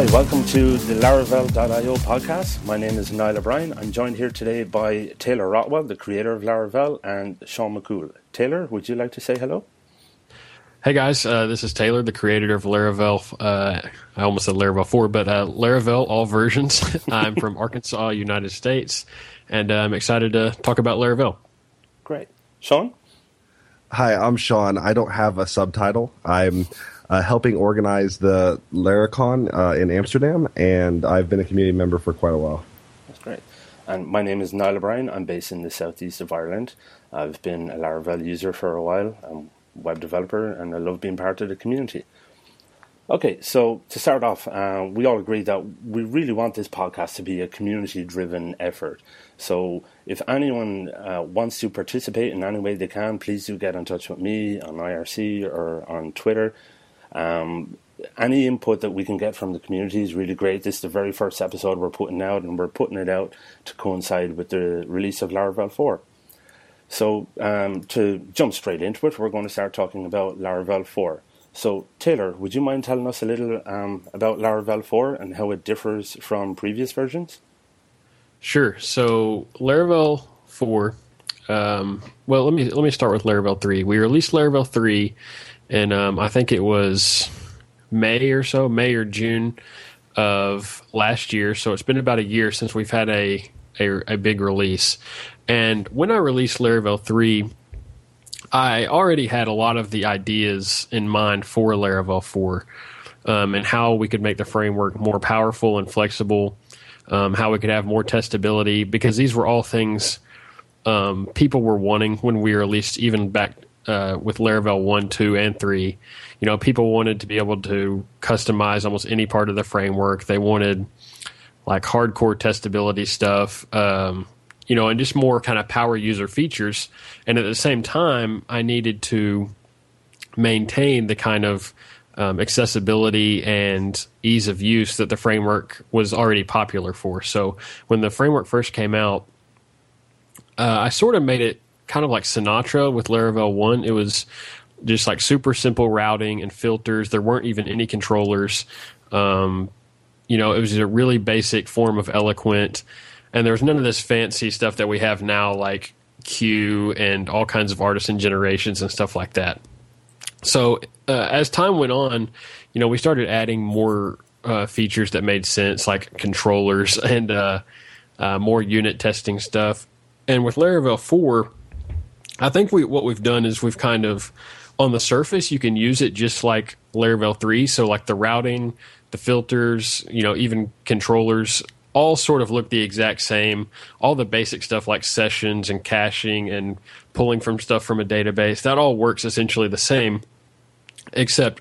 Hi, welcome to the Laravel.io podcast. My name is Niall O'Brien. I'm joined here today by Taylor Otwell, the creator of Laravel, and Shawn McCool. Taylor, would you like to say hello? Hey guys, uh, this is Taylor, the creator of Laravel. Uh, I almost said Laravel 4, but uh, Laravel, all versions. I'm from Arkansas, United States, and uh, I'm excited to talk about Laravel. Great. Shawn? Hi, I'm Shawn. I don't have a subtitle. I'm uh, helping organize the Laracon uh, in Amsterdam, and I've been a community member for quite a while. That's great. And my name is Niall O'Brien. I'm based in the southeast of Ireland. I've been a Laravel user for a while. I'm a web developer, and I love being part of the community. Okay, so to start off, uh, we all agree that we really want this podcast to be a community driven effort. So if anyone uh, wants to participate in any way they can, please do get in touch with me on IRC or on Twitter. Um, any input that we can get from the community is really great. This is the very first episode we're putting out, and we're putting it out to coincide with the release of Laravel 4. So, um, to jump straight into it, we're going to start talking about Laravel 4. So, Taylor, would you mind telling us a little um, about Laravel 4 and how it differs from previous versions? Sure. So, Laravel 4. Um, well, let me let me start with Laravel 3. We released Laravel 3 and um, I think it was May or so, May or June of last year. So it's been about a year since we've had a a, a big release. And when I released Laravel three, I already had a lot of the ideas in mind for Laravel four. Um, and how we could make the framework more powerful and flexible, um, how we could have more testability, because these were all things um, people were wanting when we released even back uh, with Laravel 1, 2, and 3, you know, people wanted to be able to customize almost any part of the framework. They wanted like hardcore testability stuff, um, you know, and just more kind of power user features. And at the same time, I needed to maintain the kind of um, accessibility and ease of use that the framework was already popular for. So when the framework first came out, uh, I sort of made it kind of like Sinatra with Laravel 1. It was just like super simple routing and filters. There weren't even any controllers. Um, you know, it was a really basic form of Eloquent. And there was none of this fancy stuff that we have now, like Q and all kinds of artisan generations and stuff like that. So uh, as time went on, you know, we started adding more uh, features that made sense, like controllers and uh, uh more unit testing stuff. And with Laravel 4, I think we what we've done is we've kind of on the surface you can use it just like Laravel 3 so like the routing the filters you know even controllers all sort of look the exact same all the basic stuff like sessions and caching and pulling from stuff from a database that all works essentially the same except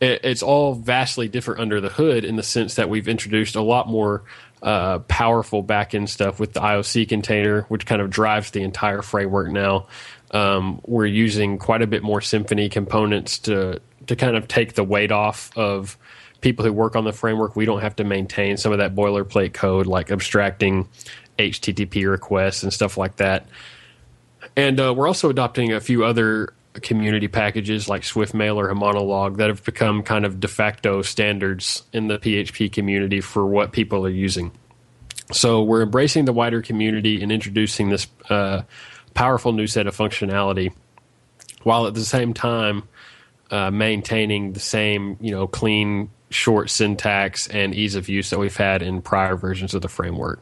it's all vastly different under the hood in the sense that we've introduced a lot more uh, powerful backend stuff with the IOC container, which kind of drives the entire framework now. Um, we're using quite a bit more Symfony components to to kind of take the weight off of people who work on the framework. We don't have to maintain some of that boilerplate code, like abstracting HTTP requests and stuff like that. And uh, we're also adopting a few other community packages like SwiftMail or Monolog that have become kind of de facto standards in the PHP community for what people are using. So we're embracing the wider community and introducing this uh, powerful new set of functionality, while at the same time uh, maintaining the same you know clean, short syntax and ease of use that we've had in prior versions of the framework.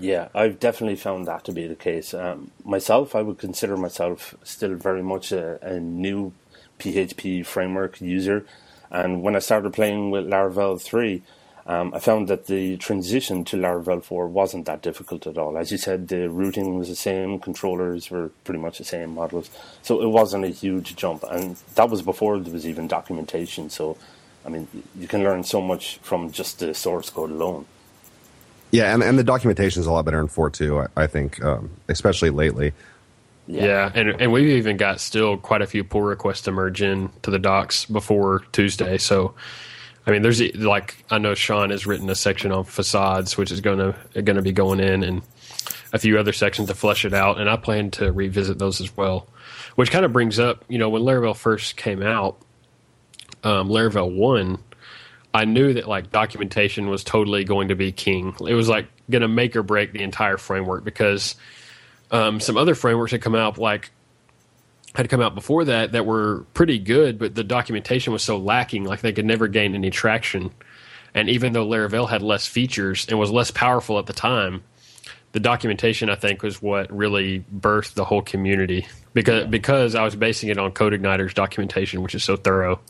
Yeah, I've definitely found that to be the case. Um, myself, I would consider myself still very much a, a, new PHP framework user. And when I started playing with Laravel 3, um, I found that the transition to Laravel 4 wasn't that difficult at all. As you said, the routing was the same, controllers were pretty much the same models. So it wasn't a huge jump. And that was before there was even documentation. So, I mean, you can learn so much from just the source code alone. Yeah, and, and the documentation is a lot better in four too. I, I think, um, especially lately. Yeah. yeah, and and we've even got still quite a few pull requests to merge in to the docs before Tuesday. So, I mean, there's like I know Shawn has written a section on facades, which is going to going to be going in, and a few other sections to flesh it out. And I plan to revisit those as well. Which kind of brings up, you know, when Laravel first came out, um, Laravel one I knew that like documentation was totally going to be king. It was like going to make or break the entire framework because um, some other frameworks had come out like had come out before that that were pretty good, but the documentation was so lacking, like they could never gain any traction. And even though Laravel had less features and was less powerful at the time, the documentation I think was what really birthed the whole community because because I was basing it on CodeIgniter's documentation, which is so thorough.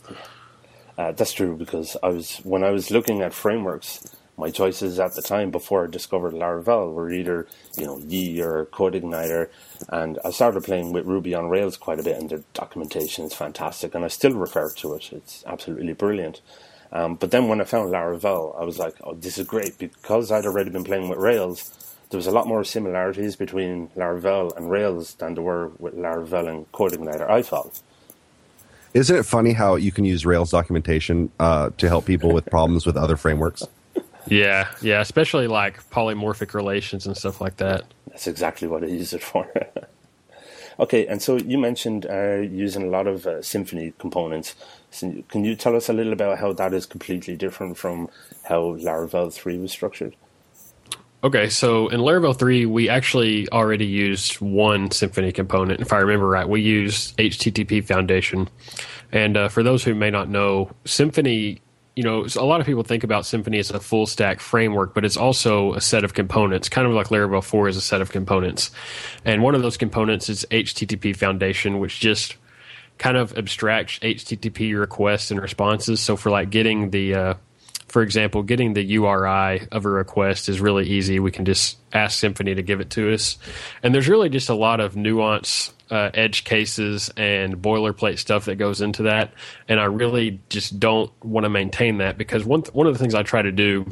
Uh, that's true because I was when I was looking at frameworks, my choices at the time before I discovered Laravel were either you know Yii or CodeIgniter, and I started playing with Ruby on Rails quite a bit, and the documentation is fantastic, and I still refer to it. It's absolutely brilliant. Um, but then when I found Laravel, I was like, oh, this is great because I'd already been playing with Rails there was a lot more similarities between Laravel and Rails than there were with Laravel and CodeIgniter, I felt. Isn't it funny how you can use Rails documentation uh, to help people with problems with other frameworks? Yeah, yeah, especially like polymorphic relations and stuff like that. That's exactly what I use it for. okay, and so you mentioned uh, using a lot of uh, Symfony components. So can you tell us a little about how that is completely different from how Laravel 3 was structured? Okay, so in Laravel 3, we actually already used one Symfony component. If I remember right, we used HTTP Foundation. And uh, for those who may not know, Symfony, you know, a lot of people think about Symfony as a full stack framework, but it's also a set of components, kind of like Laravel 4 is a set of components. And one of those components is HTTP Foundation, which just kind of abstracts HTTP requests and responses. So for like getting the uh, for example, getting the URI of a request is really easy. We can just ask Symfony to give it to us. And there's really just a lot of nuance, uh, edge cases, and boilerplate stuff that goes into that. And I really just don't want to maintain that because one, th- one of the things I try to do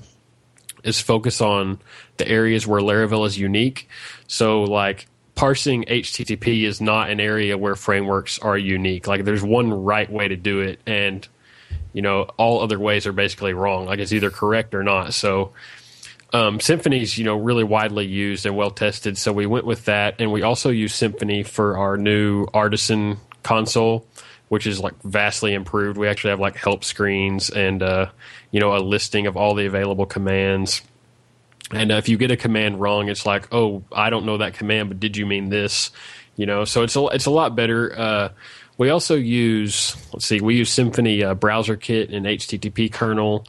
is focus on the areas where Laravel is unique. So, like, parsing HTTP is not an area where frameworks are unique. Like, there's one right way to do it. And you know, all other ways are basically wrong. Like it's either correct or not. So um, Symfony's, you know, really widely used and well tested. So we went with that, and we also use Symfony for our new Artisan console, which is like vastly improved. We actually have like help screens and uh, you know a listing of all the available commands. And uh, if you get a command wrong, it's like, oh, I don't know that command, but did you mean this? You know, so it's a it's a lot better. Uh, we also use, let's see, we use Symfony uh, browser kit and HTTP kernel,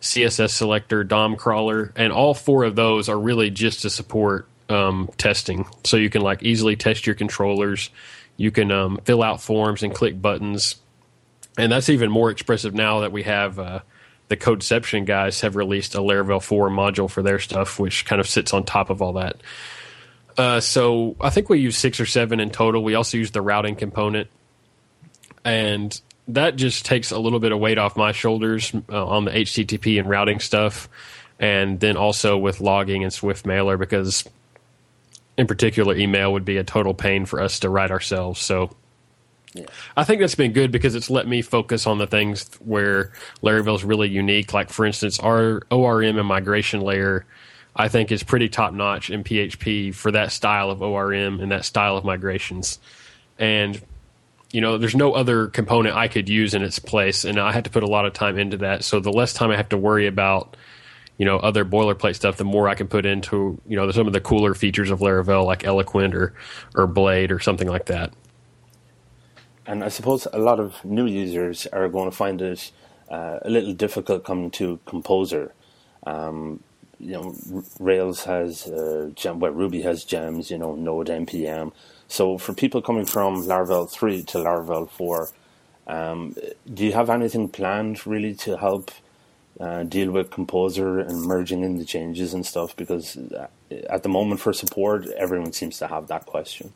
CSS selector, DOM crawler, and all four of those are really just to support um, testing. So you can like easily test your controllers. You can um, fill out forms and click buttons, and that's even more expressive now that we have uh, the Codeception guys have released a Laravel 4 module for their stuff, which kind of sits on top of all that. Uh, so I think we use six or seven in total. We also use the routing component and that just takes a little bit of weight off my shoulders uh, on the HTTP and routing stuff, and then also with logging and SwiftMailer because, in particular, email would be a total pain for us to write ourselves. So. Yeah. I think that's been good because it's let me focus on the things where Laravel is really unique. Like, for instance, our ORM and migration layer, I think, is pretty top notch in PHP for that style of ORM and that style of migrations. And you know, there's no other component I could use in its place, and I had to put a lot of time into that. So the less time I have to worry about, you know, other boilerplate stuff, the more I can put into, you know, some of the cooler features of Laravel, like Eloquent or or Blade or something like that. And I suppose a lot of new users are going to find it uh, a little difficult coming to Composer. Um, you know, Rails has uh, gem, well, Ruby has gems. You know, Node npm so for people coming from Laravel 3 to Laravel 4, um, do you have anything planned really to help uh, deal with Composer and merging in the changes and stuff? Because uh, at the moment for support, everyone seems to have that question.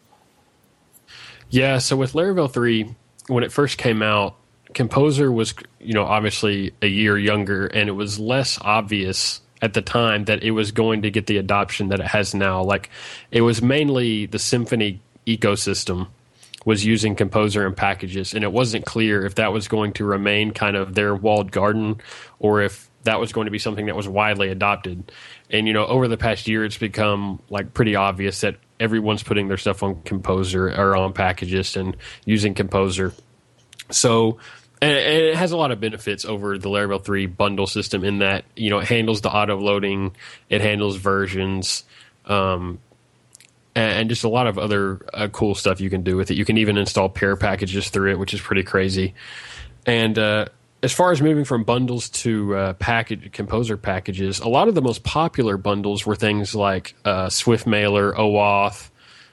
Yeah, so with Laravel 3, when it first came out, Composer was, you know, obviously a year younger, and it was less obvious at the time that it was going to get the adoption that it has now. Like, it was mainly the Symfony ecosystem was using Composer and Packagist, and it wasn't clear if that was going to remain kind of their walled garden or if that was going to be something that was widely adopted. And you know, over the past year, it's become like pretty obvious that everyone's putting their stuff on Composer or on Packagist and using Composer. So and, it has a lot of benefits over the Laravel 3 bundle system in that you know it handles the auto loading, it handles versions, um, and, just a lot of other uh, cool stuff you can do with it. You can even install PEAR packages through it, which is pretty crazy. And uh, as far as moving from bundles to uh, package composer Packagist, a lot of the most popular bundles were things like uh, SwiftMailer, OAuth,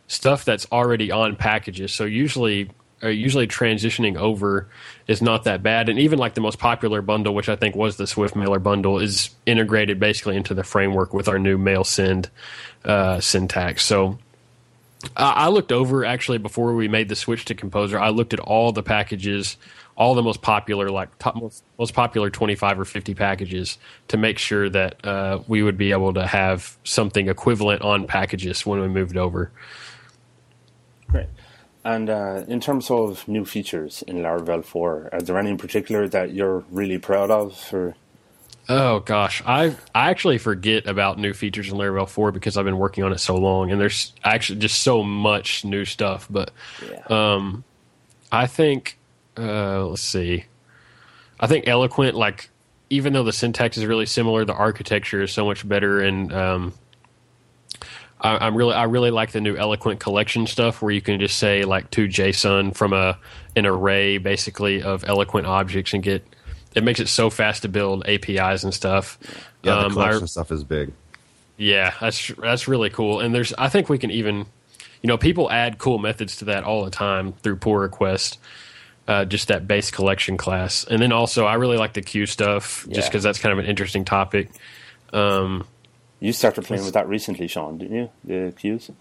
stuff that's already on packages. So usually uh, usually transitioning over is not that bad. And even like the most popular bundle, which I think was the SwiftMailer bundle, is integrated basically into the framework with our new mail send uh, syntax. So I, looked over actually before we made the switch to Composer. I looked at all the packages, all the most popular, like top, most, most popular 25 or 50 packages to make sure that uh, we would be able to have something equivalent on Packagist when we moved over. Great. And uh, in terms of new features in Laravel 4, are there any in particular that you're really proud of? Or? Oh gosh, I I actually forget about new features in Laravel 4 because I've been working on it so long, and there's actually just so much new stuff. But yeah. um, I think uh, let's see, I think Eloquent like even though the syntax is really similar, the architecture is so much better, and um, I, am really I really like the new Eloquent collection stuff where you can just say like to JSON from a an array basically of Eloquent objects and get it makes it so fast to build APIs and stuff. Yeah, the um, collection stuff is big. Yeah, that's that's really cool. And there's I think we can even you know people add cool methods to that all the time through pull request. Uh, just that base collection class, and then also I really like the queue stuff, just because that's kind of an interesting topic. Um, you started playing with that recently, Shawn, didn't you? The queues.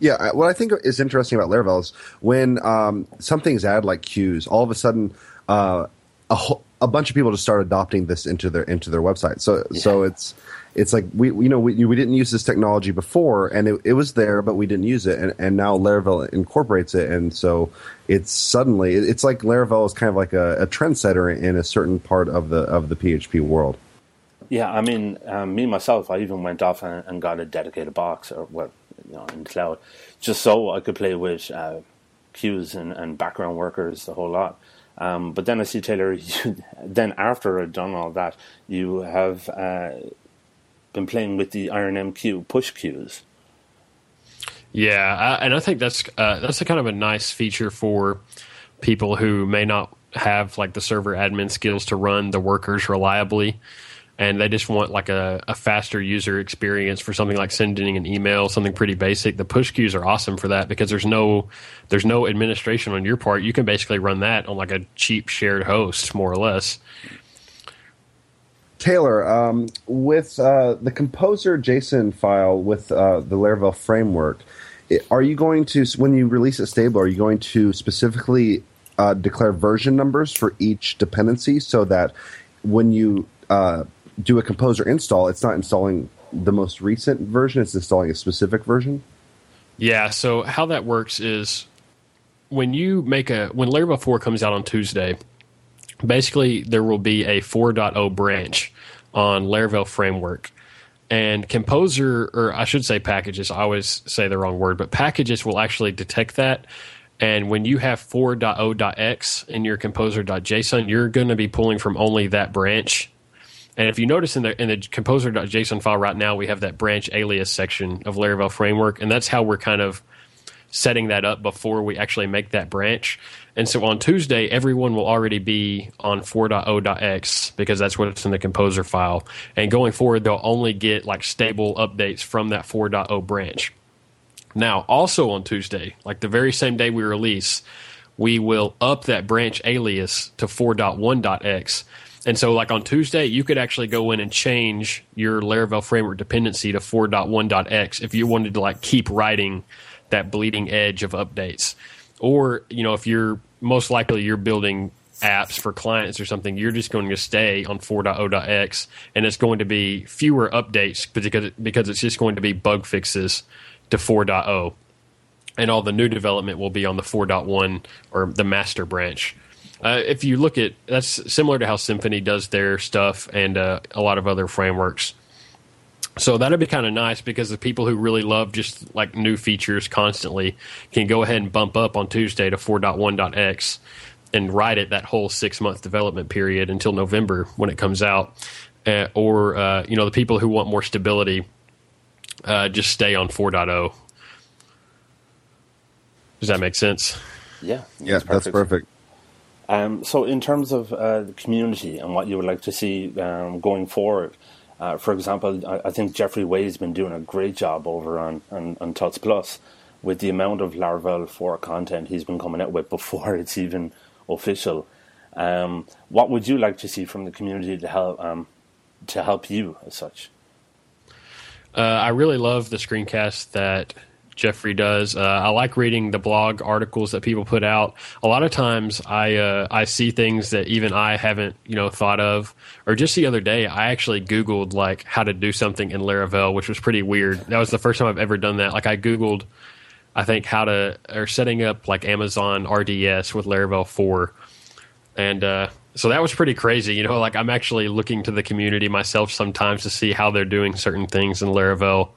Yeah, what I think is interesting about Laravel is when um, something's added like queues, all of a sudden uh, a, whole, a bunch of people just start adopting this into their into their website. So yeah. so it's it's like we you know we we didn't use this technology before and it, it was there but we didn't use it and, and now Laravel incorporates it and so it's suddenly it's like Laravel is kind of like a, a trendsetter in a certain part of the of the PHP world. Yeah, I mean, um, me myself, I even went off and, and, got a dedicated box or what you know in cloud, just so I could play with uh, queues and, and background workers a whole lot. Um, but then I see Taylor. You, then after I've done all that, you have uh, been playing with the IronMQ push queues. Yeah, I, and I think that's uh, that's a kind of a nice feature for people who may not have like the server admin skills to run the workers reliably and they just want like a, a, faster user experience for something like sending an email, something pretty basic. The push queues are awesome for that because there's no there's no administration on your part. You can basically run that on like a cheap shared host, more or less. Taylor, um, with uh, the Composer JSON file with uh, the Laravel framework, are you going to when you release it stable? Are you going to specifically uh, declare version numbers for each dependency so that when you uh, do a composer install, it's not installing the most recent version, it's installing a specific version? Yeah, so how that works is when you make a when Laravel 4 comes out on Tuesday, basically there will be a 4.0 branch on Laravel framework. And composer or I should say Packagist, I always say the wrong word, but Packagist will actually detect that and when you have 4.0.x in your composer.json, you're going to be pulling from only that branch and if you notice in the in the composer.json file right now, we have that branch alias section of Laravel framework, and that's how we're kind of setting that up before we actually make that branch. And so on Tuesday, everyone will already be on 4.0.x because that's what's in the composer file. And going forward, they'll only get like stable updates from that 4.0 branch. Now, also on Tuesday, like the very same day we release, we will up that branch alias to 4.1.x and so, like on Tuesday, you could actually go in and change your Laravel framework dependency to 4.1.x if you wanted to like keep writing that bleeding edge of updates. Or, you know, if you're most likely you're building apps for clients or something, you're just going to stay on 4.0.x and it's going to be fewer updates because because it's just going to be bug fixes to 4.0. And all the new development will be on the 4.1 or the master branch. Uh, if you look at that's similar to how Symfony does their stuff and uh, a lot of other frameworks. So that'd be kind of nice because the people who really love just like new features constantly can go ahead and bump up on Tuesday to 4.1.x and ride it that whole six month development period until November when it comes out, uh, or uh, you know the people who want more stability uh, just stay on 4.0. Does that make sense? Yeah, yeah, that's perfect. Um, so, in terms of uh, the community and what you would like to see um, going forward, uh, for example, I, I, think Jeffrey Way's been doing a great job over on, on, on Tuts Plus with the amount of Laravel 4 content he's been coming out with before it's even official. Um, what would you like to see from the community to help um, to help you as such? Uh, I really love the screencast that Jeffrey does. Uh, I like reading the blog articles that people put out. A lot of times, I uh, I see things that even I haven't you know thought of. Or just the other day, I actually Googled like how to do something in Laravel, which was pretty weird. That was the first time I've ever done that. Like I Googled I think how to or setting up like Amazon RDS with Laravel four, and uh, so that was pretty crazy. You know, like I'm actually looking to the community myself sometimes to see how they're doing certain things in Laravel,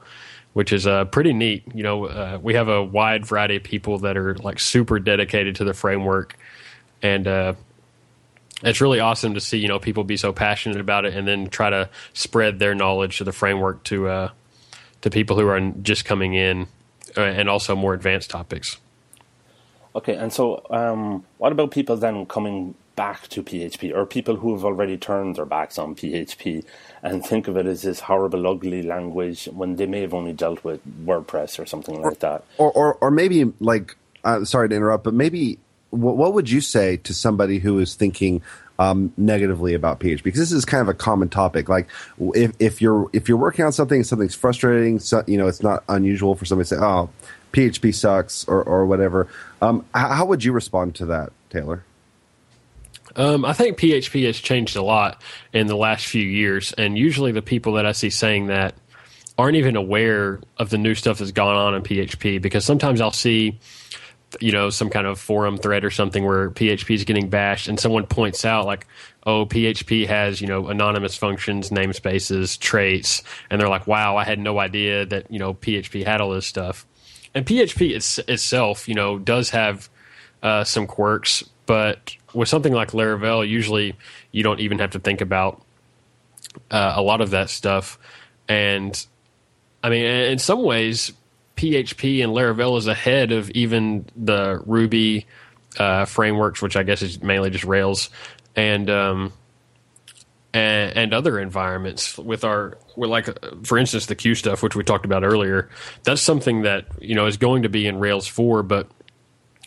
which is uh, pretty neat. You know, uh, we have a wide variety of people that are like super dedicated to the framework, and uh, it's really awesome to see you know people be so passionate about it and then try to spread their knowledge of the framework to uh, to people who are just coming in uh, and also more advanced topics. Okay, and so um, what about people then coming back to PHP, or people who have already turned their backs on PHP and think of it as this horrible, ugly language when they may have only dealt with WordPress or something like that? Or, or, or maybe like, uh, sorry to interrupt, but maybe what, what would you say to somebody who is thinking, um, negatively about PHP because this is kind of a common topic. Like if, if you're if you're working on something, something's frustrating, so, you know, it's not unusual for somebody to say, "Oh, PHP sucks" or or whatever. Um, how, how, would you respond to that, Taylor? Um, I think PHP has changed a lot in the last few years, and usually the people that I see saying that aren't even aware of the new stuff that's gone on in PHP because sometimes I'll see you know some kind of forum thread or something where PHP is getting bashed, and someone points out like, oh, PHP has you know anonymous functions, namespaces, traits, and they're like, wow, I had no idea that you know PHP had all this stuff. And PHP it's, itself, you know, does have uh, some quirks, but with something like Laravel, usually you don't even have to think about uh, a lot of that stuff. And I mean, in some ways, PHP and Laravel is ahead of even the Ruby uh, frameworks, which I guess is mainly just Rails, and um, and, and, other environments. With our, like for instance, the Q stuff, which we talked about earlier, that's something that you know is going to be in Rails four, but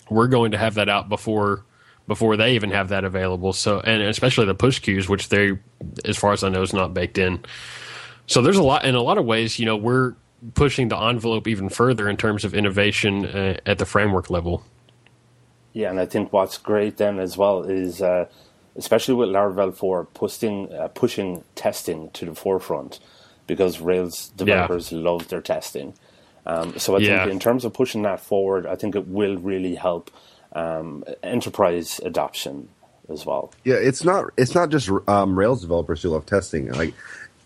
we're going to have that out before before they even have that available. So, and especially the push queues, which they, as far as I know, is not baked in. So there's a lot in a lot of ways. You know, we're pushing the envelope even further in terms of innovation uh, at the framework level. Yeah, and I think what's great then as well is, uh, especially with Laravel 4, pushing, uh, pushing testing to the forefront because Rails developers yeah. love their testing. Um, so I yeah. think in terms of pushing that forward, I think it will really help um, enterprise adoption as well. Yeah, it's not it's not just um, Rails developers who love testing. Like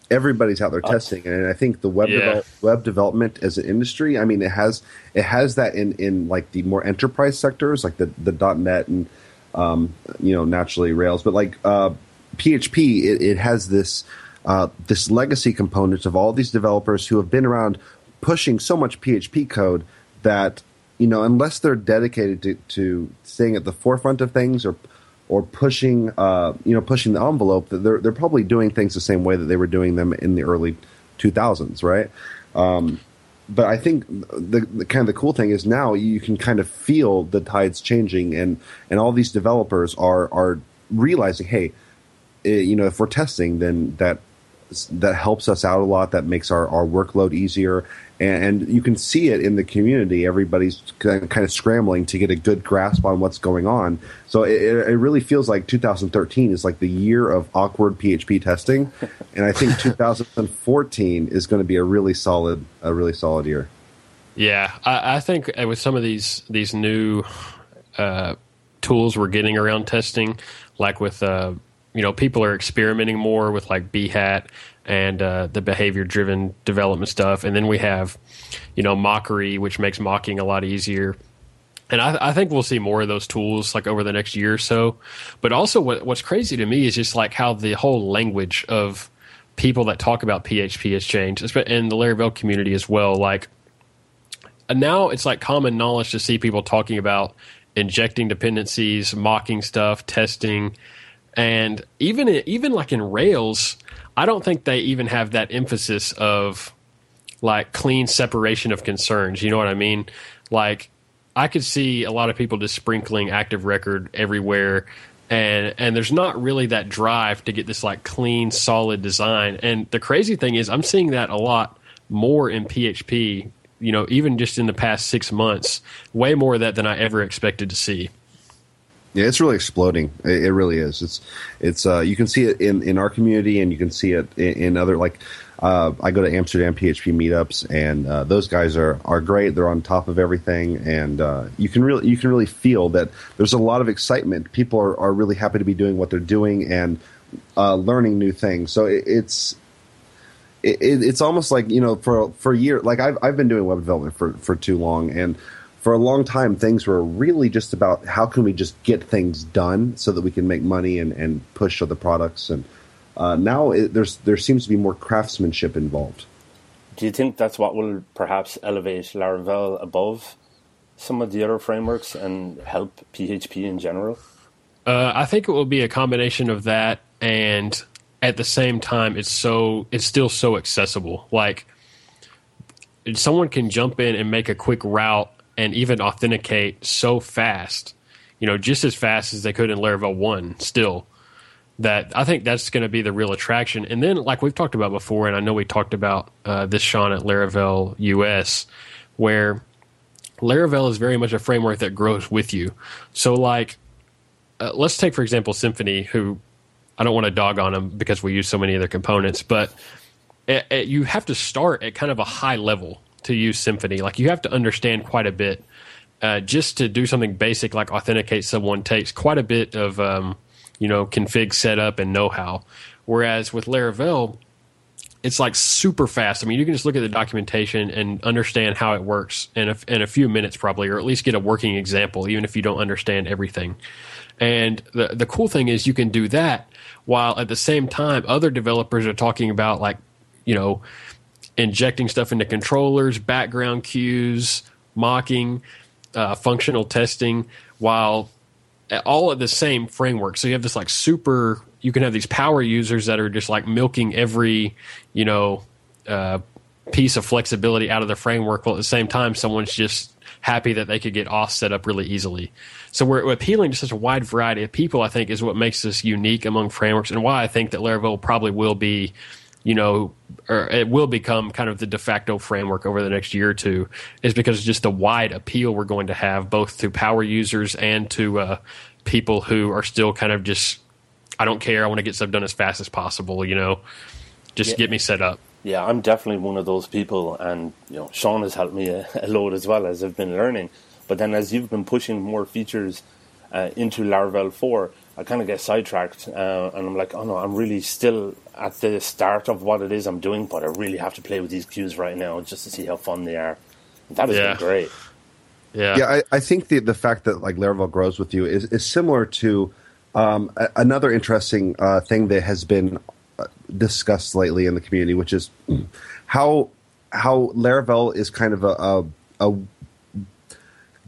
everybody's out there uh, testing, and I think the web yeah. develop, web development as an industry, I mean, it has it has that in in like the more enterprise sectors, like the the .NET and um, you know naturally Rails, but like uh, PHP, it, it, has this uh, this legacy component of all these developers who have been around pushing so much PHP code that you know unless they're dedicated to, to staying at the forefront of things or or pushing uh, you know pushing the envelope they're they're probably doing things the same way that they were doing them in the early 2000s right? Um, but I think the, the, kind of the cool thing is now you can kind of feel the tides changing and and all these developers are are realizing hey eh, you know if we're testing then that that helps us out a lot that makes our, our workload easier and you can see it in the community. Everybody's kind of scrambling to get a good grasp on what's going on. So it, it really feels like 2013 is like the year of awkward PHP testing, and I think 2014 is going to be a really solid, a really solid year. Yeah, I, I think with some of these these new uh, tools we're getting around testing, like with uh, you know people are experimenting more with like Behat and uh, the behavior driven development stuff. And then we have, you know, Mockery, which makes mocking a lot easier. and I, I, think we'll see more of those tools like over the next year or so. But also, what, what's crazy to me is just like how the whole language of people that talk about PHP has changed, in the Laravel community as well. Like now, it's like common knowledge to see people talking about injecting dependencies, mocking stuff, testing, and even even like in Rails, I don't think they even have that emphasis of like clean separation of concerns. You know what I mean? Like I could see a lot of people just sprinkling active record everywhere and and there's not really that drive to get this like clean solid design and the crazy thing is i'm seeing that a lot more in php you know even just in the past six months way more of that than i ever expected to see yeah it's really exploding it, it really is it's it's uh, you can see it in in our community and you can see it in, in other like uh, I go to Amsterdam PHP meetups, and uh, those guys are are great. They're on top of everything, and uh, you can really you can really feel that there's a lot of excitement. People are, are really happy to be doing what they're doing and uh, learning new things. So it, it's it, it's almost like you know for for a year like I've I've been doing web development for for too long and for a long time things were really just about how can we just get things done so that we can make money and and push other products and uh, now it, there's there seems to be more craftsmanship involved. Do you think that's what will perhaps elevate Laravel above some of the other frameworks and help PHP in general? Uh, I think it will be a combination of that, and at the same time, it's so it's still so accessible. Like someone can jump in and make a quick route and even authenticate so fast, you know, just as fast as they could in Laravel one. Still, that I think that's going to be the real attraction. And then, like we've talked about before, and I know we talked about uh, this, Shawn, at Laravel US, where Laravel is very much a framework that grows with you. So, like, uh, let's take, for example, Symfony, who I don't want to dog on them because we use so many of their components, but it, it, you have to start at kind of a high level to use Symfony. Like, you have to understand quite a bit. Uh, just to do something basic like authenticate someone takes quite a bit of um, you know, config setup and know how. Whereas with Laravel, it's like super fast. I mean, you can just look at the documentation and understand how it works in a, in a few minutes, probably, or at least get a working example, even if you don't understand everything. And the the cool thing is you can do that while at the same time other developers are talking about like, you know, injecting stuff into controllers, background queues, mocking, uh, functional testing, while all of the same framework. So you have this like super. You can have these power users that are just like milking every, you know, uh, piece of flexibility out of the framework. While at the same time, someone's just happy that they could get auth set up really easily. So we're appealing to such a wide variety of people. I think is what makes this unique among frameworks, and why I think that Laravel probably will be you know, or it will become kind of the de facto framework over the next year or two, is because just the wide appeal we're going to have both to power users and to uh, people who are still kind of just, I don't care, I want to get stuff done as fast as possible, you know, just yeah. get me set up. Yeah, I'm definitely one of those people, and you know, Shawn has helped me a, a load as well as I've been learning. But then, as you've been pushing more features uh, into Laravel 4, I kind of get sidetracked, uh, and I'm like, oh no, I'm really still at the start of what it is I'm doing, but I really have to play with these queues right now just to see how fun they are. That has yeah. been great. Yeah, yeah. I, I, think the the fact that like Laravel grows with you is is similar to um, a, another interesting uh, thing that has been uh, discussed lately in the community, which is how how Laravel is kind of a, a, a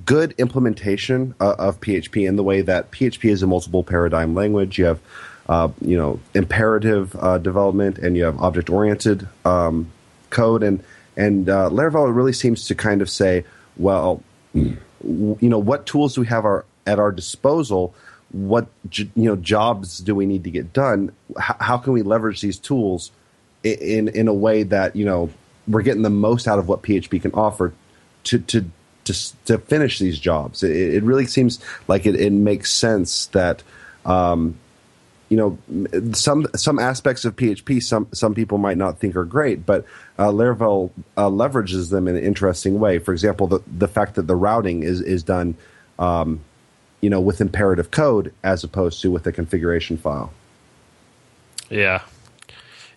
good implementation uh, of PHP in the way that PHP is a multiple paradigm language. You have uh, you know imperative uh, development and you have object oriented um, code and and uh, Laravel really seems to kind of say, well, you know, what tools do we have our, at our disposal? What you know jobs do we need to get done? H- how can we leverage these tools in in a way that you know we're getting the most out of what PHP can offer to to to, to finish these jobs? It, it really seems like it, it makes sense that um, you know some some aspects of PHP some some people might not think are great, but uh, Laravel uh, leverages them in an interesting way. For example, the the fact that the routing is is done, um, you know, with imperative code as opposed to with a configuration file. Yeah,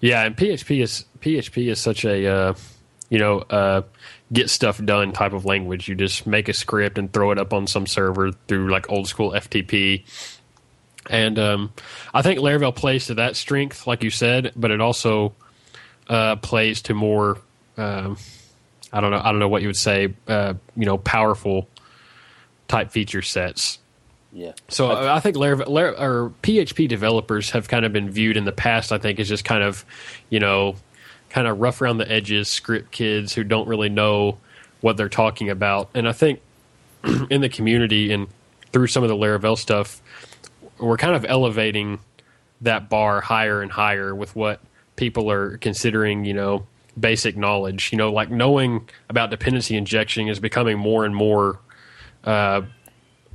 yeah, and PHP is PHP is such a uh, you know, uh, get stuff done type of language. You just make a script and throw it up on some server through like old school FTP. And um, I think Laravel plays to that strength, like you said, but it also uh, plays to more. Um, I don't know. I don't know what you would say. Uh, you know, powerful type feature sets. Yeah. So I, I think Laravel, Laravel or PHP developers have kind of been viewed in the past. I think as just kind of, you know, kind of rough around the edges script kids who don't really know what they're talking about. And I think in the community and through some of the Laravel stuff, we're kind of elevating that bar higher and higher with what people are considering, you know, basic knowledge. You know, like knowing about dependency injection is becoming more and more uh,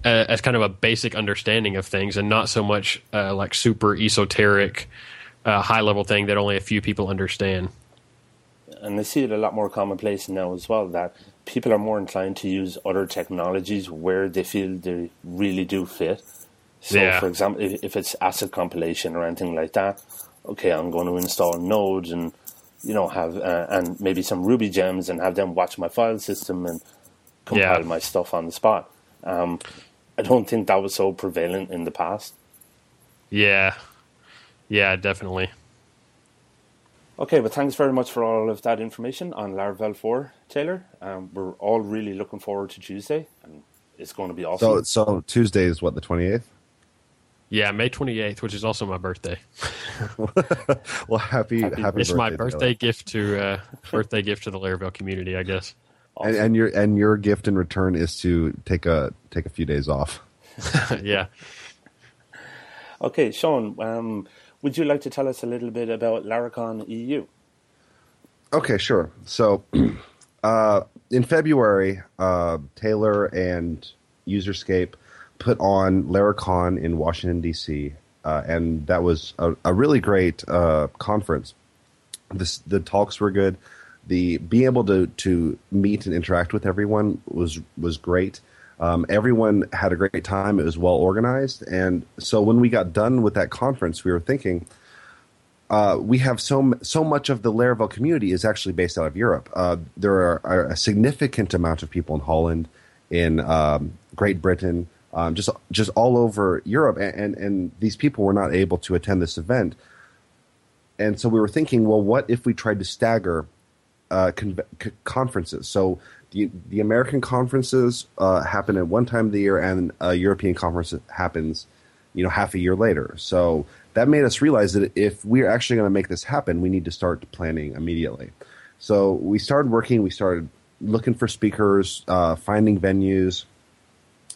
as kind of a basic understanding of things, and not so much uh, like super esoteric, uh, high level thing that only a few people understand. And I see it a lot more commonplace now as well that people are more inclined to use other technologies where they feel they really do fit. So, Yeah. for example, if, if it's asset compilation or anything like that, okay, I'm going to install Node and you know have uh, and maybe some Ruby gems and have them watch my file system and compile Yeah. my stuff on the spot. Um, I don't think that was so prevalent in the past. Yeah, yeah, definitely. Okay, well, thanks very much for all of that information on Laravel 4, Taylor. Um, we're all really looking forward to Tuesday, and it's going to be awesome. So so Tuesday is what the twenty eighth. Yeah, May twenty eighth, which is also my birthday. Well, happy Happy- happy, it's my birthday you. gift to uh, birthday gift to the Laravel community, I guess. And, and your and your gift in return is to take a take a few days off. yeah. Okay, Shawn, um, would you like to tell us a little bit about Laracon EU? Okay, sure. So, uh, in February, uh, Taylor and Userscape put on Laracon in Washington D.C., uh, and that was a, a really great uh, conference. This, the talks were good. The being able to to meet and interact with everyone was was great. Um, everyone had a great time. It was well organized, and so when we got done with that conference, we were thinking uh, we have so so much of the Laravel community is actually based out of Europe. Uh, there are, are a significant amount of people in Holland, in um, Great Britain, um, just just all over Europe, and, and and these people were not able to attend this event. And so we were thinking, well, what if we tried to stagger uh, con- conferences? So the the American conferences uh, happen at one time of the year, and a European conference happens, you know, half a year later. So that made us realize that if we're actually going to make this happen, we need to start planning immediately. So we started working. We started looking for speakers, uh, finding venues.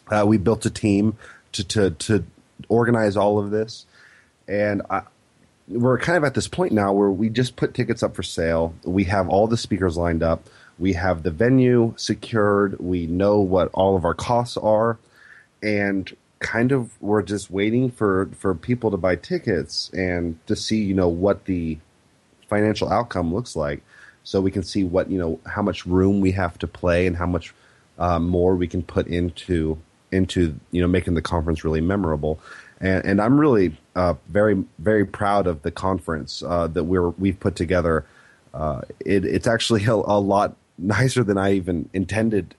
Uh, we built a team to, to to organize all of this, and I, we're kind of at this point now where we just put tickets up for sale. We have all the speakers lined up. We have the venue secured. We know what all of our costs are, and kind of we're just waiting for for people to buy tickets and to see you know what the financial outcome looks like, so we can see what you know how much room we have to play and how much uh, more we can put into into you know making the conference really memorable. And, and I'm really uh, very very proud of the conference uh, that we're we've put together. Uh, it, it's actually a, a lot nicer than I even intended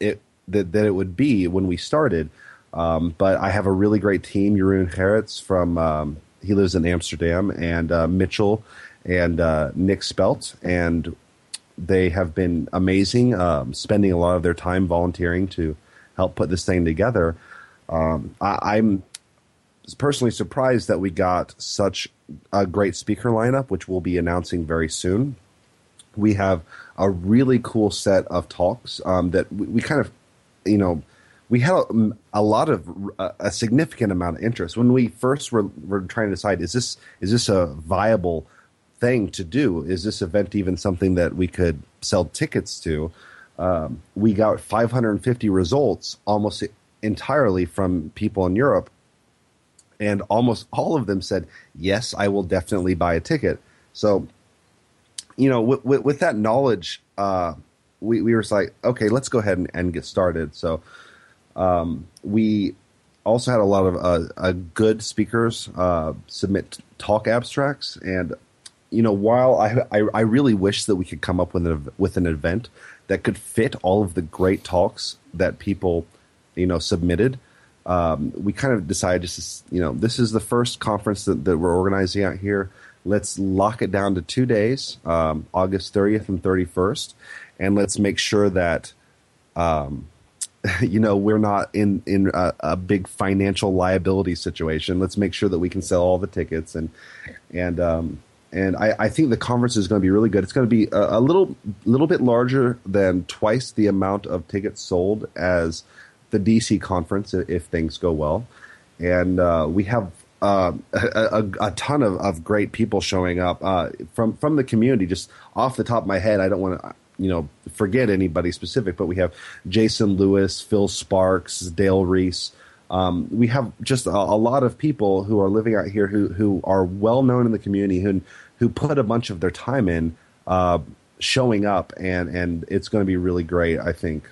it that, that it would be when we started. Um, but I have a really great team. Jeroen Gerrits from um, he lives in Amsterdam, and uh, Mitchell and uh, Nick Spelt, and they have been amazing, um, spending a lot of their time volunteering to help put this thing together. Um, I, I'm personally surprised that we got such a great speaker lineup, which we'll be announcing very soon. We have a really cool set of talks um, that we, we kind of, you know, we had a, a lot of a, a significant amount of interest when we first were, were trying to decide is this is this a viable thing to do? Is this event even something that we could sell tickets to? Um, we got 550 results almost entirely from people in Europe and almost all of them said, "Yes, I will definitely buy a ticket." So, you know, with, with, with that knowledge, uh, we we were like, okay, let's go ahead and, and get started. So, um, we also had a lot of uh, uh, good speakers uh, submit talk abstracts, and you know, while I, I, I really wish that we could come up with an with an event that could fit all of the great talks that people, you know, submitted. Um, we kind of decided just you know this is the first conference that, that we're organizing out here. Let's lock it down to two days, um, August 30th and 31st, and let's make sure that um, you know we're not in in a, a, big financial liability situation. Let's make sure that we can sell all the tickets and and um, and I, I, think the conference is going to be really good. It's going to be a, a, little little bit larger than twice the amount of tickets sold as the DC conference if things go well, and uh, we have. Uh, a, a, ton of, of great people showing up uh, from from the community. Just off the top of my head, I don't want to you know forget anybody specific, but we have Jason Lewis, Phil Sparks, Dayle Rees. Um, we have just a, a, lot of people who are living out here who who are well known in the community who who put a bunch of their time in uh, showing up, and and it's going to be really great. I think.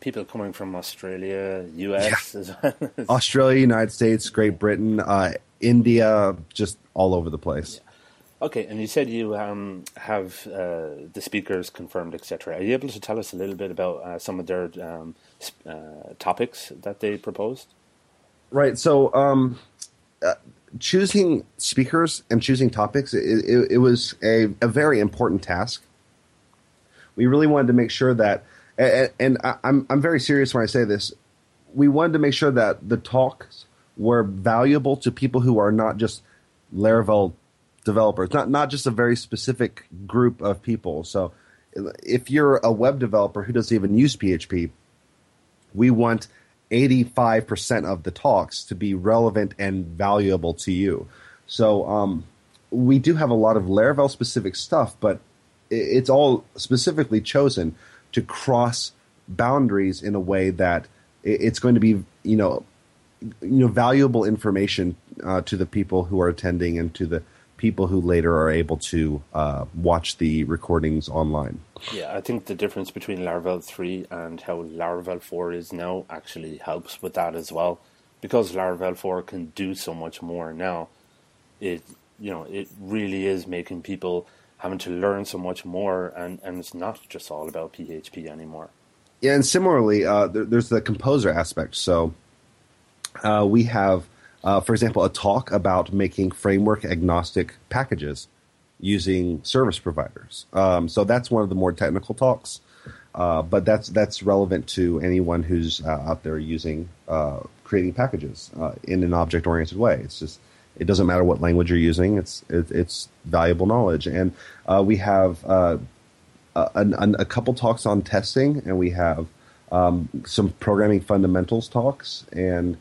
People coming from Australia, US, yeah. Australia, United States, Great Britain, uh, India, just all over the place. Yeah. Okay, and you said you um, have uh, the speakers confirmed, etc. Are you able to tell us a little bit about uh, some of their um, uh, topics that they proposed? Right. So, um, uh, choosing speakers and choosing topics, it, it, it was a, a, very important task. We really wanted to make sure that, and, and I, I'm I'm very serious when I say this. We wanted to make sure that the talks were valuable to people who are not just Laravel developers, not not just a very specific group of people. So, if you're a web developer who doesn't even use PHP, we want 85% of the talks to be relevant and valuable to you. So, um, we do have a lot of Laravel specific stuff, but it's all specifically chosen to cross boundaries in a way that it's going to be, you know, you know, valuable information uh, to the people who are attending and to the people who later are able to uh, watch the recordings online. Yeah, I think the difference between Laravel 3 and how Laravel 4 is now actually helps with that as well. Because Laravel 4 can do so much more now, it you know it really is making people having to learn so much more, and, and it's not just all about PHP anymore. Yeah, and similarly, uh, there, there's the composer aspect. So uh, we have uh, for example, a talk about making framework agnostic packages using service providers. Um, so that's one of the more technical talks, uh, but that's that's relevant to anyone who's uh, out there using uh, creating packages in an object oriented way. It's just it doesn't matter what language you're using. It's it, it's valuable knowledge, and uh, we have a, a, couple talks on testing, and we have um, some programming fundamentals talks, and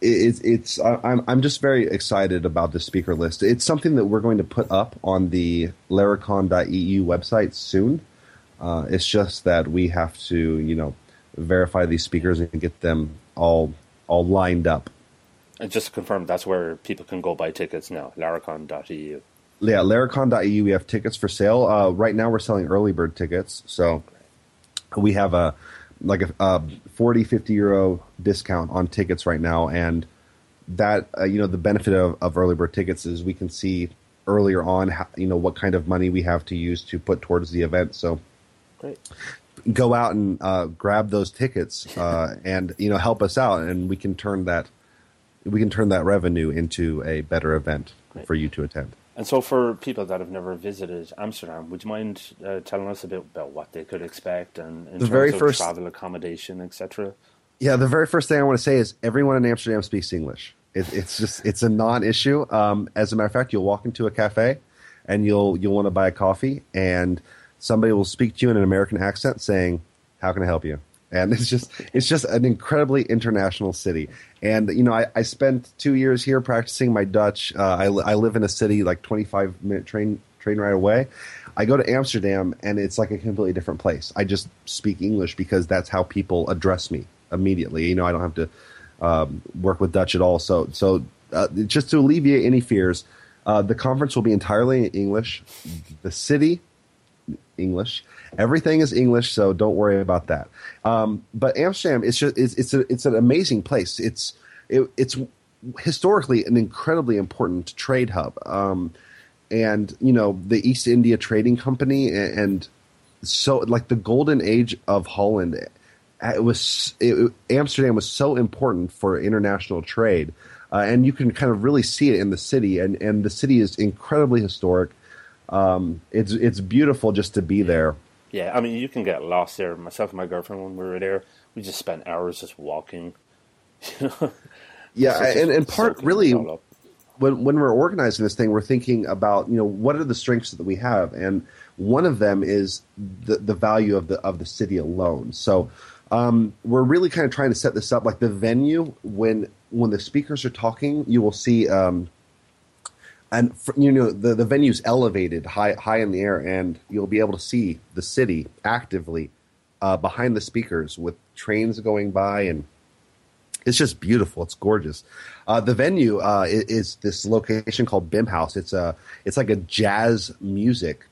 it's it's I'm I'm just very excited about the speaker list. It's something that we're going to put up on the laracon.eu website soon. Uh, it's just that we have to you know verify these speakers and get them all all lined up. And just to confirm, that's where people can go buy tickets now. Laracon.eu. Yeah, Laracon.eu. We have tickets for sale. Uh, right now, we're selling early bird tickets, so we have a like a, a 40, 50 euro discount on tickets right now. And that, uh, you know, the benefit of, of early bird tickets is we can see earlier on, how, you know, what kind of money we have to use to put towards the event. So Great. go out and uh, grab those tickets uh, and, you know, help us out. And we can turn that, we can turn that revenue into a better event Great. for you to attend. And so, for people that have never visited Amsterdam, would you mind uh, telling us a bit about what they could expect and in the terms very of first, travel accommodation, etc.? Yeah, the very first thing I want to say is everyone in Amsterdam speaks English. It, it's just it's a non-issue. Um, as a matter of fact, you'll walk into a cafe and you'll you'll want to buy a coffee, and somebody will speak to you in an American accent, saying, "How can I help you?" And it's just it's just an incredibly international city. And you know, I, I spent two years here practicing my Dutch. Uh, I, I live in a city like 25 minute train train ride away. I go to Amsterdam and it's like a completely different place. I just speak English because that's how people address me immediately. You know, I don't have to um, work with Dutch at all. So so uh, just to alleviate any fears, uh, the conference will be entirely in English. The city English. Everything is English, so don't worry about that. Um, but Amsterdam, it's just it's it's, a, it's an amazing place. It's it, it's historically an incredibly important trade hub. Um, and you know the East India Trading Company and, and so like the golden age of Holland it was it, Amsterdam was so important for international trade, uh, and you can kind of really see it in the city. and And the city is incredibly historic. Um, it's it's beautiful just to be there. Yeah, I mean you can get lost there. Myself and my girlfriend when we were there, we just spent hours just walking. yeah, and and part really when when we're organizing this thing, we're thinking about you know what are the strengths that we have, and one of them is the the value of the of the city alone. So um, we're really kind of trying to set this up like the venue when when the speakers are talking, you will see. Um, and you know the the venue's elevated high high in the air, and you'll be able to see the city actively uh, behind the speakers with trains going by, and it's just beautiful. It's gorgeous. Uh, the venue uh, is, is, this location called Bimhuis. It's a it's like a jazz music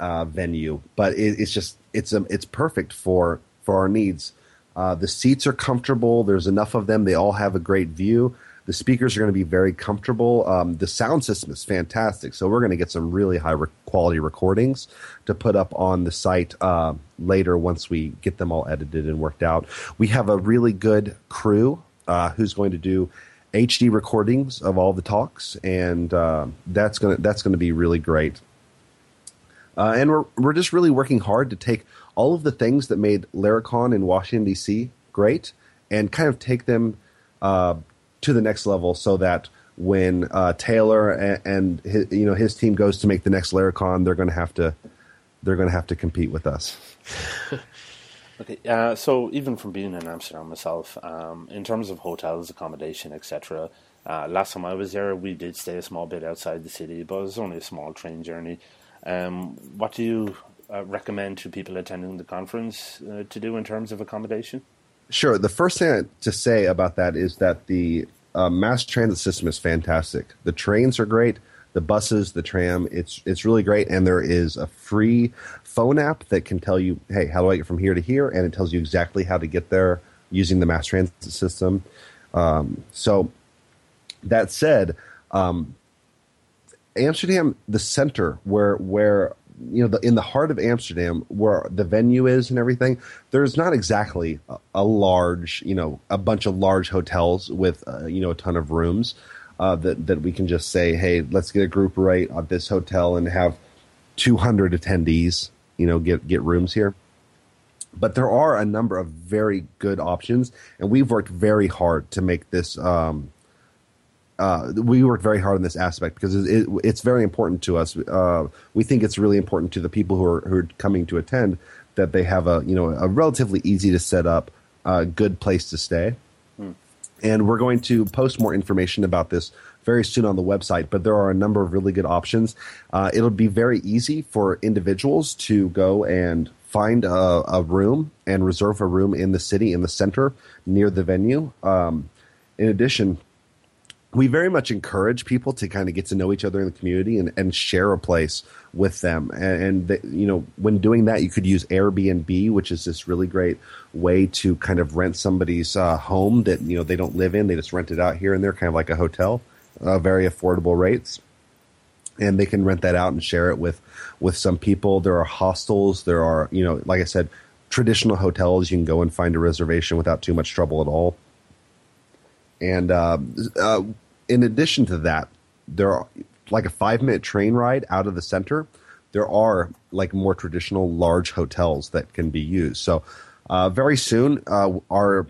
uh, venue, but it, it's just it's a, it's perfect for for our needs. Uh, the seats are comfortable. There's enough of them. They all have a great view. The speakers are going to be very comfortable. Um, the sound system is fantastic. So we're going to get some really high re- quality recordings to put up on the site uh, later once we get them all edited and worked out. We have a really good crew uh, who's going to do HD recordings of all the talks, and uh, that's going to that's going to be really great. Uh, and we're we're just really working hard to take all of the things that made Laracon in Washington D.C. great, and kind of take them uh, to the next level, so that when uh, Taylor and, and his, you know his team goes to make the next Laracon, they're going to have to they're going to have to compete with us. okay, uh, so even from being in Amsterdam myself, um, in terms of hotels, accommodation, etc. Uh, last time I was there, we did stay a small bit outside the city, but it was only a small train journey. Um, what do you uh, recommend to people attending the conference uh, to do in terms of accommodation? Sure. The first thing to say about that is that the uh, mass transit system is fantastic. The trains are great. The buses, the tram, it's it's really great, and there is a free phone app that can tell you, "Hey, how do I get from here to here?" and it tells you exactly how to get there using the mass transit system. Um, so, that said, um, Amsterdam, the center where where you know, the, in the heart of Amsterdam, where the venue is and everything, there's not exactly a, a large, you know, a bunch of large hotels with, uh, you know, a ton of rooms uh, that that we can just say, hey, let's get a group rate at this hotel and have 200 attendees, you know, get get rooms here. But there are a number of very good options, and we've worked very hard to make this um, uh, we work very hard on this aspect because it, it, it's very important to us. Uh, we think it's really important to the people who are, who are coming to attend that they have a you know a relatively easy to set up, uh, good place to stay. Hmm. And we're going to post more information about this very soon on the website. But there are a number of really good options. Uh, it'll be very easy for individuals to go and find a, a, room and reserve a room in the city in the center near the venue. Um, in addition, we very much encourage people to kind of get to know each other in the community and, and share a place with them. And, and the, you know, when doing that, you could use Airbnb, which is this really great way to kind of rent somebody's uh, home that you know they don't live in; they just rent it out here and there, kind of like a hotel, uh, very affordable rates. And they can rent that out and share it with with some people. There are hostels. There are you know, like I said, traditional hotels. You can go and find a reservation without too much trouble at all. And uh, uh, in addition to that, there are like a five minute train ride out of the center. There are like more traditional large hotels that can be used. So uh, very soon, uh, our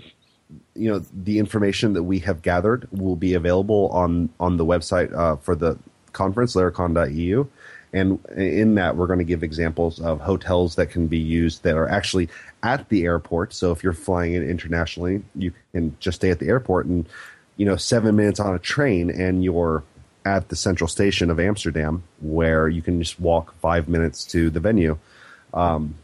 you know the information that we have gathered will be available on on the website uh, for the conference laracon.eu and in that we're going to give examples of hotels that can be used that are actually at the airport. So if you're flying in internationally, you can just stay at the airport and you know seven minutes on a train, and you're at the central station of Amsterdam, where you can just walk five minutes to the venue. Um,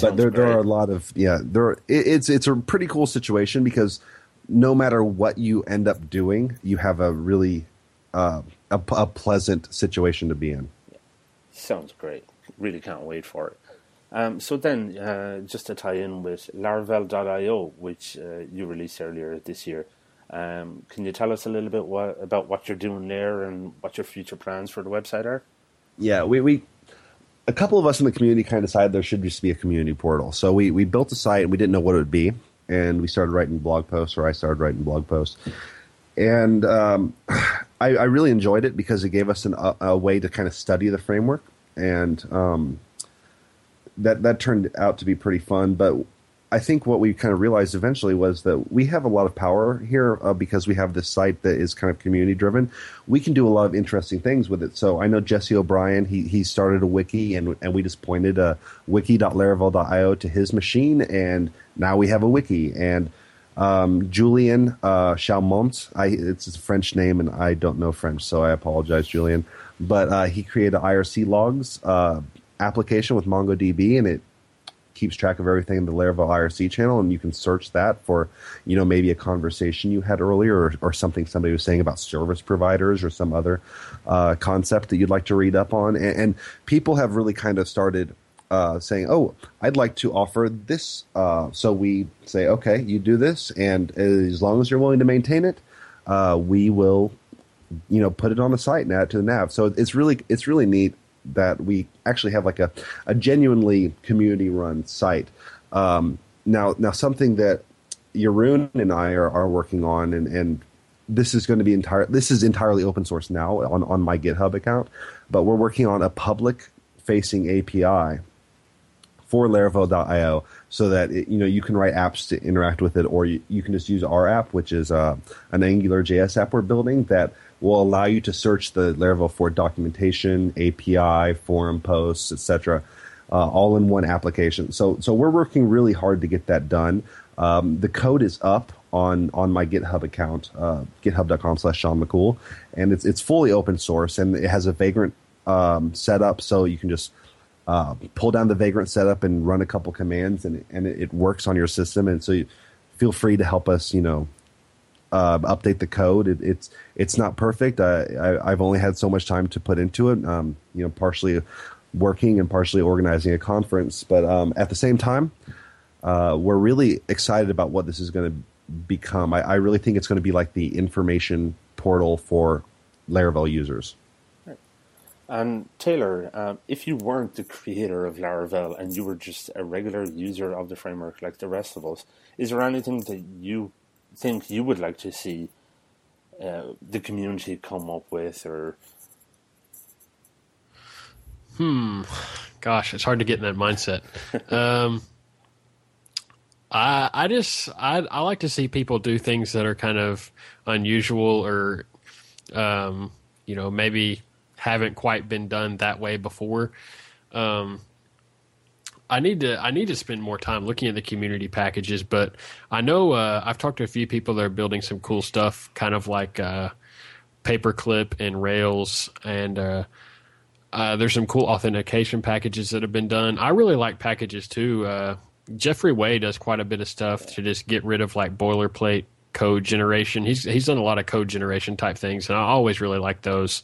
but there, there are a lot of yeah. There, it, it's it's a pretty cool situation because no matter what you end up doing, you have a really uh, a, a pleasant situation to be in. Sounds great. Really can't wait for it. Um, so then, uh, just to tie in with Laravel.io, which uh, you released earlier this year, Um, can you tell us a little bit what, about what you're doing there and what your future plans for the website are? Yeah, we, we a couple of us in the community kind of decided there should just be a community portal. So we, we built a site and we didn't know what it would be. And we started writing blog posts, or I started writing blog posts. And um, I, I, really enjoyed it because it gave us an, a, a, way to kind of study the framework. And um, that, that turned out to be pretty fun. But I think what we kind of realized eventually was that we have a lot of power here uh, because we have this site that is kind of community driven. We can do a lot of interesting things with it. So I know Jesse O'Brien, he, he started a wiki and, and we just pointed a uh, wiki.laravel.io to his machine and now we have a wiki. And um, Julian uh, Chaumont, I, it's a French name and I don't know French, so I apologize, Julian. But uh, he created IRC logs uh, application with MongoDB and it keeps track of everything in the Laravel IRC channel, and you can search that for, you know, maybe a conversation you had earlier or, or something somebody was saying about service providers or some other uh, concept that you'd like to read up on. And, and people have really kind of started uh, saying, "Oh, I'd like to offer this." Uh, so we say, "Okay, you do this, and as long as you're willing to maintain it, uh, we will, you know, put it on the site and add it to the nav." So it's really it's really neat that we actually have like a, a genuinely community run site. Um, now, now something that Jeroen and I are, are working on, and, and this is going to be entire. This is entirely open source now on on my GitHub account, but we're working on a public facing API for Laravel.io so that it, you know you can write apps to interact with it, or you, you can just use our app, which is uh, an Angular JS app we're building that will allow you to search the Laravel for documentation, API, forum posts, etc., uh, all in one application. So, so we're working really hard to get that done. Um, the code is up on on my GitHub account, uh, github.com/slash Shawn McCool, and it's it's fully open source and it has a Vagrant um, setup, so you can just uh, pull down the Vagrant setup and run a couple commands, and and it, works on your system. And so, you feel free to help us, you know, uh, update the code. It, it's it's not perfect. I, I have only had so much time to put into it. Um, you know, partially working and partially organizing a conference, but um, at the same time, uh, we're really excited about what this is going to become. I, I really think it's going to be like the information portal for Laravel users. And Taylor, um, if you weren't the creator of Laravel and you were just a regular user of the framework like the rest of us, is there anything that you think you would like to see uh, the community come up with or? Hmm. Gosh it's hard to get in that mindset. Um, I I just I I like to see people do things that are kind of unusual or um, you know maybe haven't quite been done that way before. Um, I need to I need to spend more time looking at the community packages, but I know uh, I've talked to a few people that are building some cool stuff, kind of like uh, paperclip and Rails, and uh, uh, there's some cool authentication packages that have been done. I really like packages too. Uh, Jeffrey Way does quite a bit of stuff to just get rid of like boilerplate code generation. He's he's done a lot of code generation type things, and I always really like those.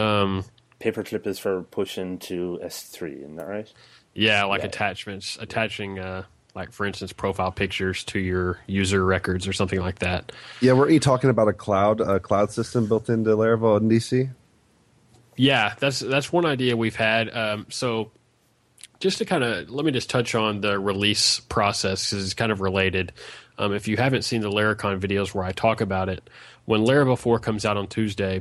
Um, Paperclip is for pushing to S3, isn't that right? Yeah, like yeah. attachments, attaching, uh, like for instance, profile pictures to your user records or something like that. Yeah, were you talking about a cloud, a cloud system built into Laravel and DC? Yeah, that's that's one idea we've had. Um, so, just to kind of let me just touch on the release process because it's kind of related. Um, if you haven't seen the Laracon videos where I talk about it, when Laravel 4 comes out on Tuesday,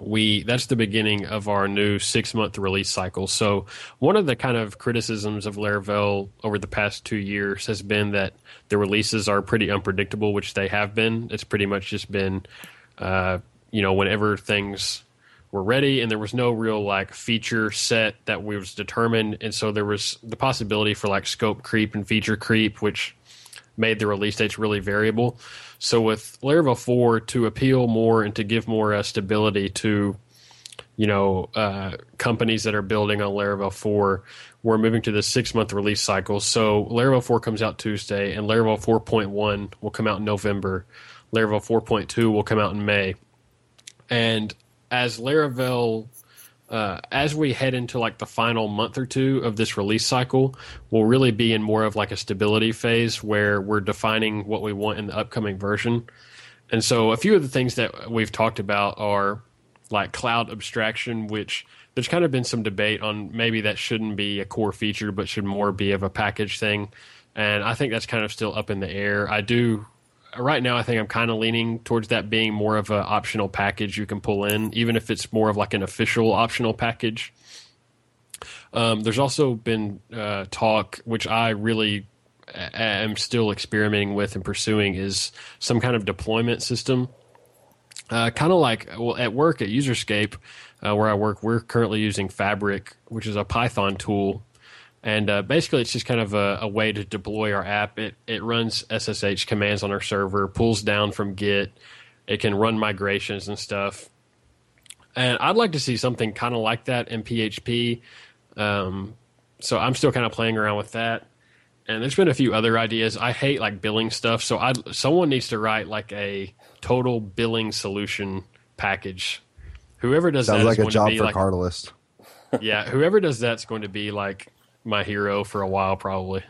we that's the beginning of our new six month release cycle. So one of the kind of criticisms of Laravel over the past two years has been that the releases are pretty unpredictable, which they have been. It's pretty much just been, uh, you know, whenever things were ready, and there was no real like feature set that was determined, and so there was the possibility for like scope creep and feature creep, which made the release dates really variable. So with Laravel 4 to appeal more and to give more uh, stability to you know uh, companies that are building on Laravel 4, we're moving to the six month release cycle. So Laravel 4 comes out Tuesday, and Laravel 4.1 will come out in November. Laravel 4.2 will come out in May. And as Laravel uh, as we head into like the final month or two of this release cycle, we'll really be in more of like a stability phase where we're defining what we want in the upcoming version. And so a few of the things that we've talked about are like cloud abstraction, which there's kind of been some debate on maybe that shouldn't be a core feature, but should more be of a package thing. And I think that's kind of still up in the air. I do right now. I think I'm kind of leaning towards that being more of an optional package you can pull in, even if it's more of like an official optional package. Um, there's also been uh, talk, which I really am still experimenting with and pursuing, is some kind of deployment system. Uh, kind of like well, at work at UserScape, uh, where I work, we're currently using Fabric, which is a Python tool, and uh, basically it's just kind of a, a, way to deploy our app. It it runs SSH commands on our server, pulls down from Git, it can run migrations and stuff. And I'd like to see something kind of like that in PHP. Um, so I'm still kind of playing around with that. And there's been a few other ideas. I hate like billing stuff, so I someone needs to write like a total billing solution package. Whoever does Sounds that like a job for like, Cartalyst. yeah, whoever does that's going to be like my hero for a while, probably.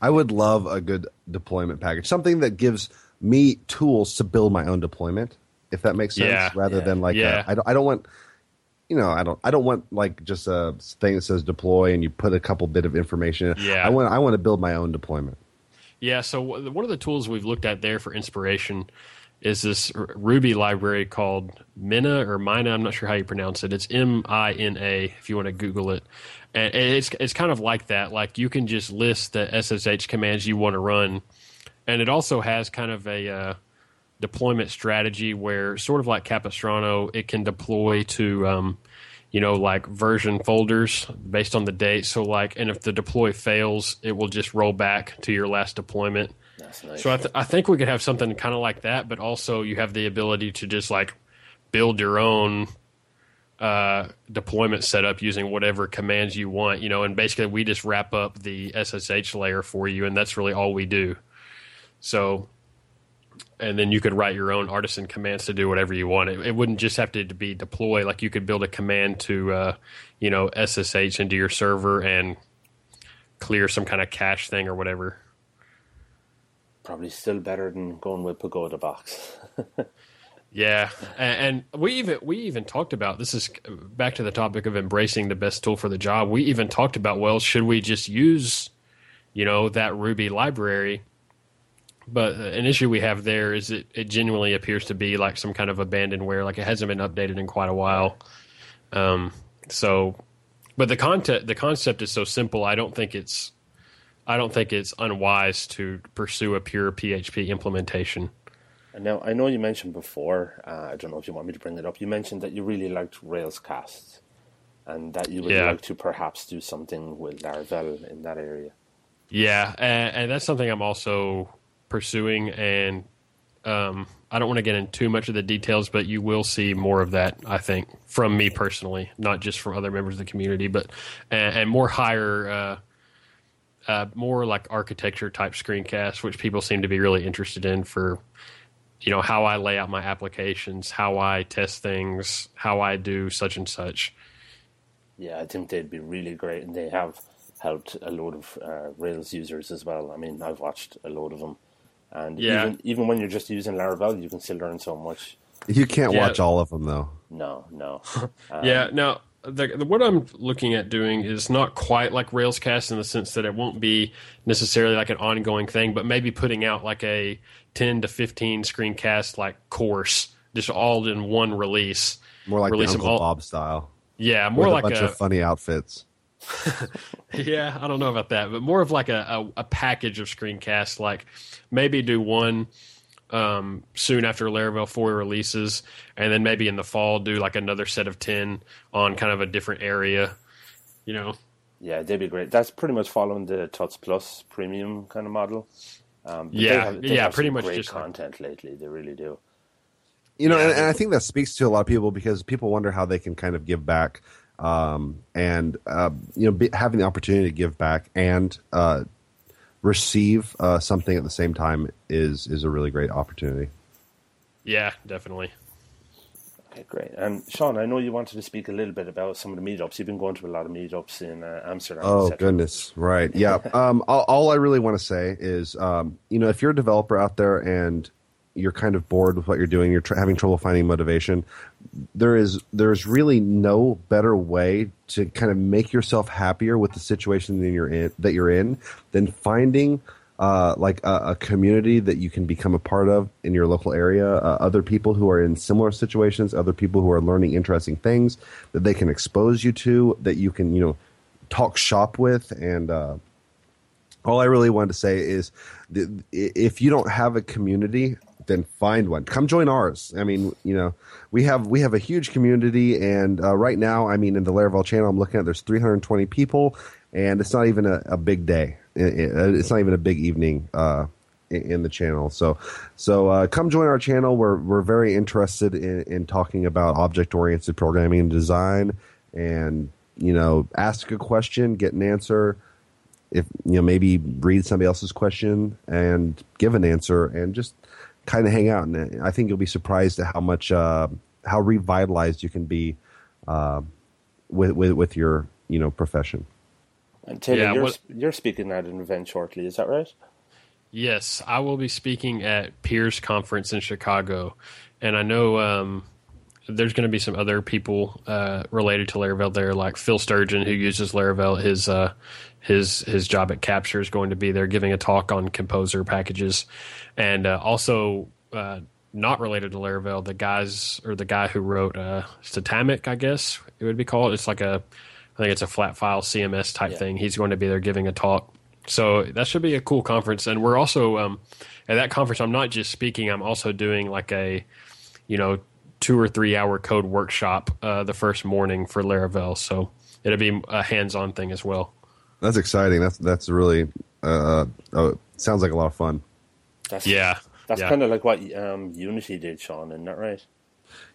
I would love a good deployment package, something that gives me tools to build my own deployment, if that makes sense. Yeah, rather yeah, than like, yeah. I don't, I don't want, you know, I don't, I don't want like just a thing that says deploy and you put a couple bit of information. Yeah. I want, I want to build my own deployment. Yeah, so one of the tools we've looked at there for inspiration is this Ruby library called Mina or Mina. I'm not sure how you pronounce it. It's M I N A if you want to Google it. And it's it's kind of like that. Like you can just list the SSH commands you want to run, and it also has kind of a uh, deployment strategy where, sort of like Capistrano, it can deploy to. Um, you know, like version folders based on the date. So, like, and if the deploy fails, it will just roll back to your last deployment. That's nice. So I, th- I think we could have something kind of like that, but also you have the ability to just like build your own uh, deployment setup using whatever commands you want, you know, and basically we just wrap up the SSH layer for you, and that's really all we do. So, and then you could write your own artisan commands to do whatever you want. It, it wouldn't just have to be deploy; like you could build a command to, uh, you know, SSH into your server and clear some kind of cache thing or whatever. Probably still better than going with Pagoda Box. Yeah, and, and we even we even talked about this is back to the topic of embracing the best tool for the job. We even talked about well, should we just use, you know, that Ruby library? But an issue we have there is it, it genuinely appears to be like some kind of abandonware, like it hasn't been updated in quite a while. Um, so, but the content the concept is so simple. I don't think it's I don't think it's unwise to pursue a pure PHP implementation. And now I know you mentioned before. Uh, I don't know if you want me to bring it up. You mentioned that you really liked Railscast, and that you would Yeah. like to perhaps do something with Laravel in that area. Yeah, and, and that's something I'm also pursuing, and um, I don't want to get into too much of the details, but you will see more of that. I think from me personally, not just from other members of the community, but and, and more higher, uh, uh, more like architecture type screencasts, which people seem to be really interested in for. You know how I lay out my applications, how I test things, how I do such and such. Yeah, I think they'd be really great, and they have helped a load of uh, Rails users as well. I mean, I've watched a load of them, and Yeah. even even when you're just using Laravel, you can still learn so much. You can't Yeah. watch all of them though. No, no, yeah. Now, the, the, what I'm looking at doing is not quite like Railscast in the sense that it won't be necessarily like an ongoing thing, but maybe putting out like a 10 to 15 screencast like course, just all in one release. More like Release the Uncle all- Bob style. Yeah, more like a bunch a, of funny outfits. yeah, I don't know about that, but more of like a, a, a package of screencasts. Like maybe do one um, soon after Laravel 4 releases, and then maybe in the fall do like another set of 10 on kind of a different area. You know, yeah, they'd be great. That's pretty much following the Tuts Plus premium kind of model. Um, but they Yeah, have- they yeah, have pretty much great just like- content lately. They really do. You know, Yeah. and, and I think that speaks to a lot of people because people wonder how they can kind of give back, um, and uh, you know, be, having the opportunity to give back and uh, receive uh, something at the same time is is a really great opportunity. yeah, definitely. Okay, great. And Shawn, I know you wanted to speak a little bit about some of the meetups. You've been going to a lot of meetups in uh, Amsterdam. Oh goodness, right? Yeah. um, all, all I really want to say is, um, you know, if you're a developer out there and you're kind of bored with what you're doing, you're tr- having trouble finding motivation, there is there's really no better way to kind of make yourself happier with the situation that you're in that you're in than finding uh, like a, a, community that you can become a part of in your local area, uh, other people who are in similar situations, other people who are learning interesting things that they can expose you to, that you can you know talk shop with, and uh, all I really wanted to say is, if you don't have a community, then find one. Come join ours. I mean, you know, we have we have a huge community, and uh, right now, I mean, in the Laravel channel, I'm looking at there's 320 people, and it's not even a, a big day. it's not even a big evening uh, in the channel. So, so uh, come join our channel. We're we're very interested in, in talking about object oriented programming and design, and you know, ask a question, get an answer if you know maybe read somebody else's question and give an answer and just kind of hang out and i think you'll be surprised at how much uh, how revitalized you can be uh, with, with with your you know profession and Taylor, yeah, you're, what, you're speaking at an event shortly is that right yes i will be speaking at peers conference in chicago and i know um, there's going to be some other people uh, related to Laravel there, like Phil Sturgeon, who uses Laravel. His uh, his his job at Kapture is going to be there, giving a talk on Composer packages, and uh, also uh, not related to Laravel. The guys or the guy who wrote uh, Statamic, I guess it would be called. It's like a, I think it's a flat file CMS type yeah. thing. He's going to be there giving a talk. So that should be a cool conference, and we're also um, at that conference. I'm not just speaking; I'm also doing like a, you know, two or three hour code workshop uh, the first morning for Laravel. So it'll be a hands on thing as well. That's exciting. That's that's really uh, uh, sounds like a lot of fun. That's, yeah, that's yeah. kind of like what um, Unity did, Shawn. Isn't that right?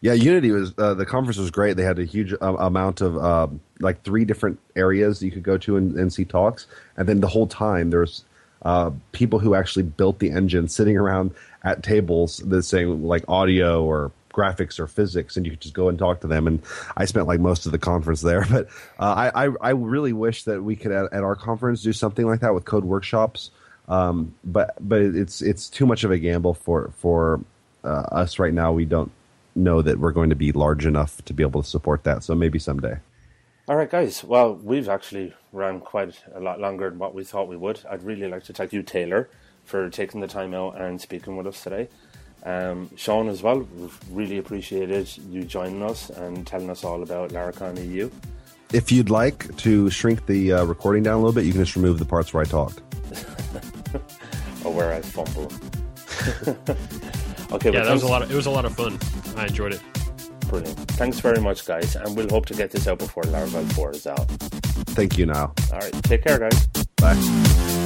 Yeah, Unity was uh, the conference was great. They had a huge uh, amount of uh, like three different areas you could go to and, and see talks, and then the whole time there's uh, people who actually built the engine sitting around at tables that saying like audio or graphics or physics, and you could just go and talk to them. And I spent like most of the conference there. But uh, I, I, I really wish that we could at, at, our conference do something like that with code workshops. Um, but but it's it's too much of a gamble for for uh, us right now. We don't know that we're going to be large enough to be able to support that. So maybe someday. All right, guys. Well, we've actually ran quite a lot longer than what we thought we would. I'd really like to thank you, Taylor, for taking the time out and speaking with us today. Um, Shawn as well, we've really appreciated you joining us and telling us all about Laracon EU. If you'd like to shrink the uh, recording down a little bit, you can just remove the parts where I talk. or where I fumble. okay, yeah, that was a lot. Of, it was a lot of fun. I enjoyed it. Brilliant. Thanks very much, guys, and we'll hope to get this out before Laravel 4 is out. Thank you. Now. All right. Take care, guys. Bye.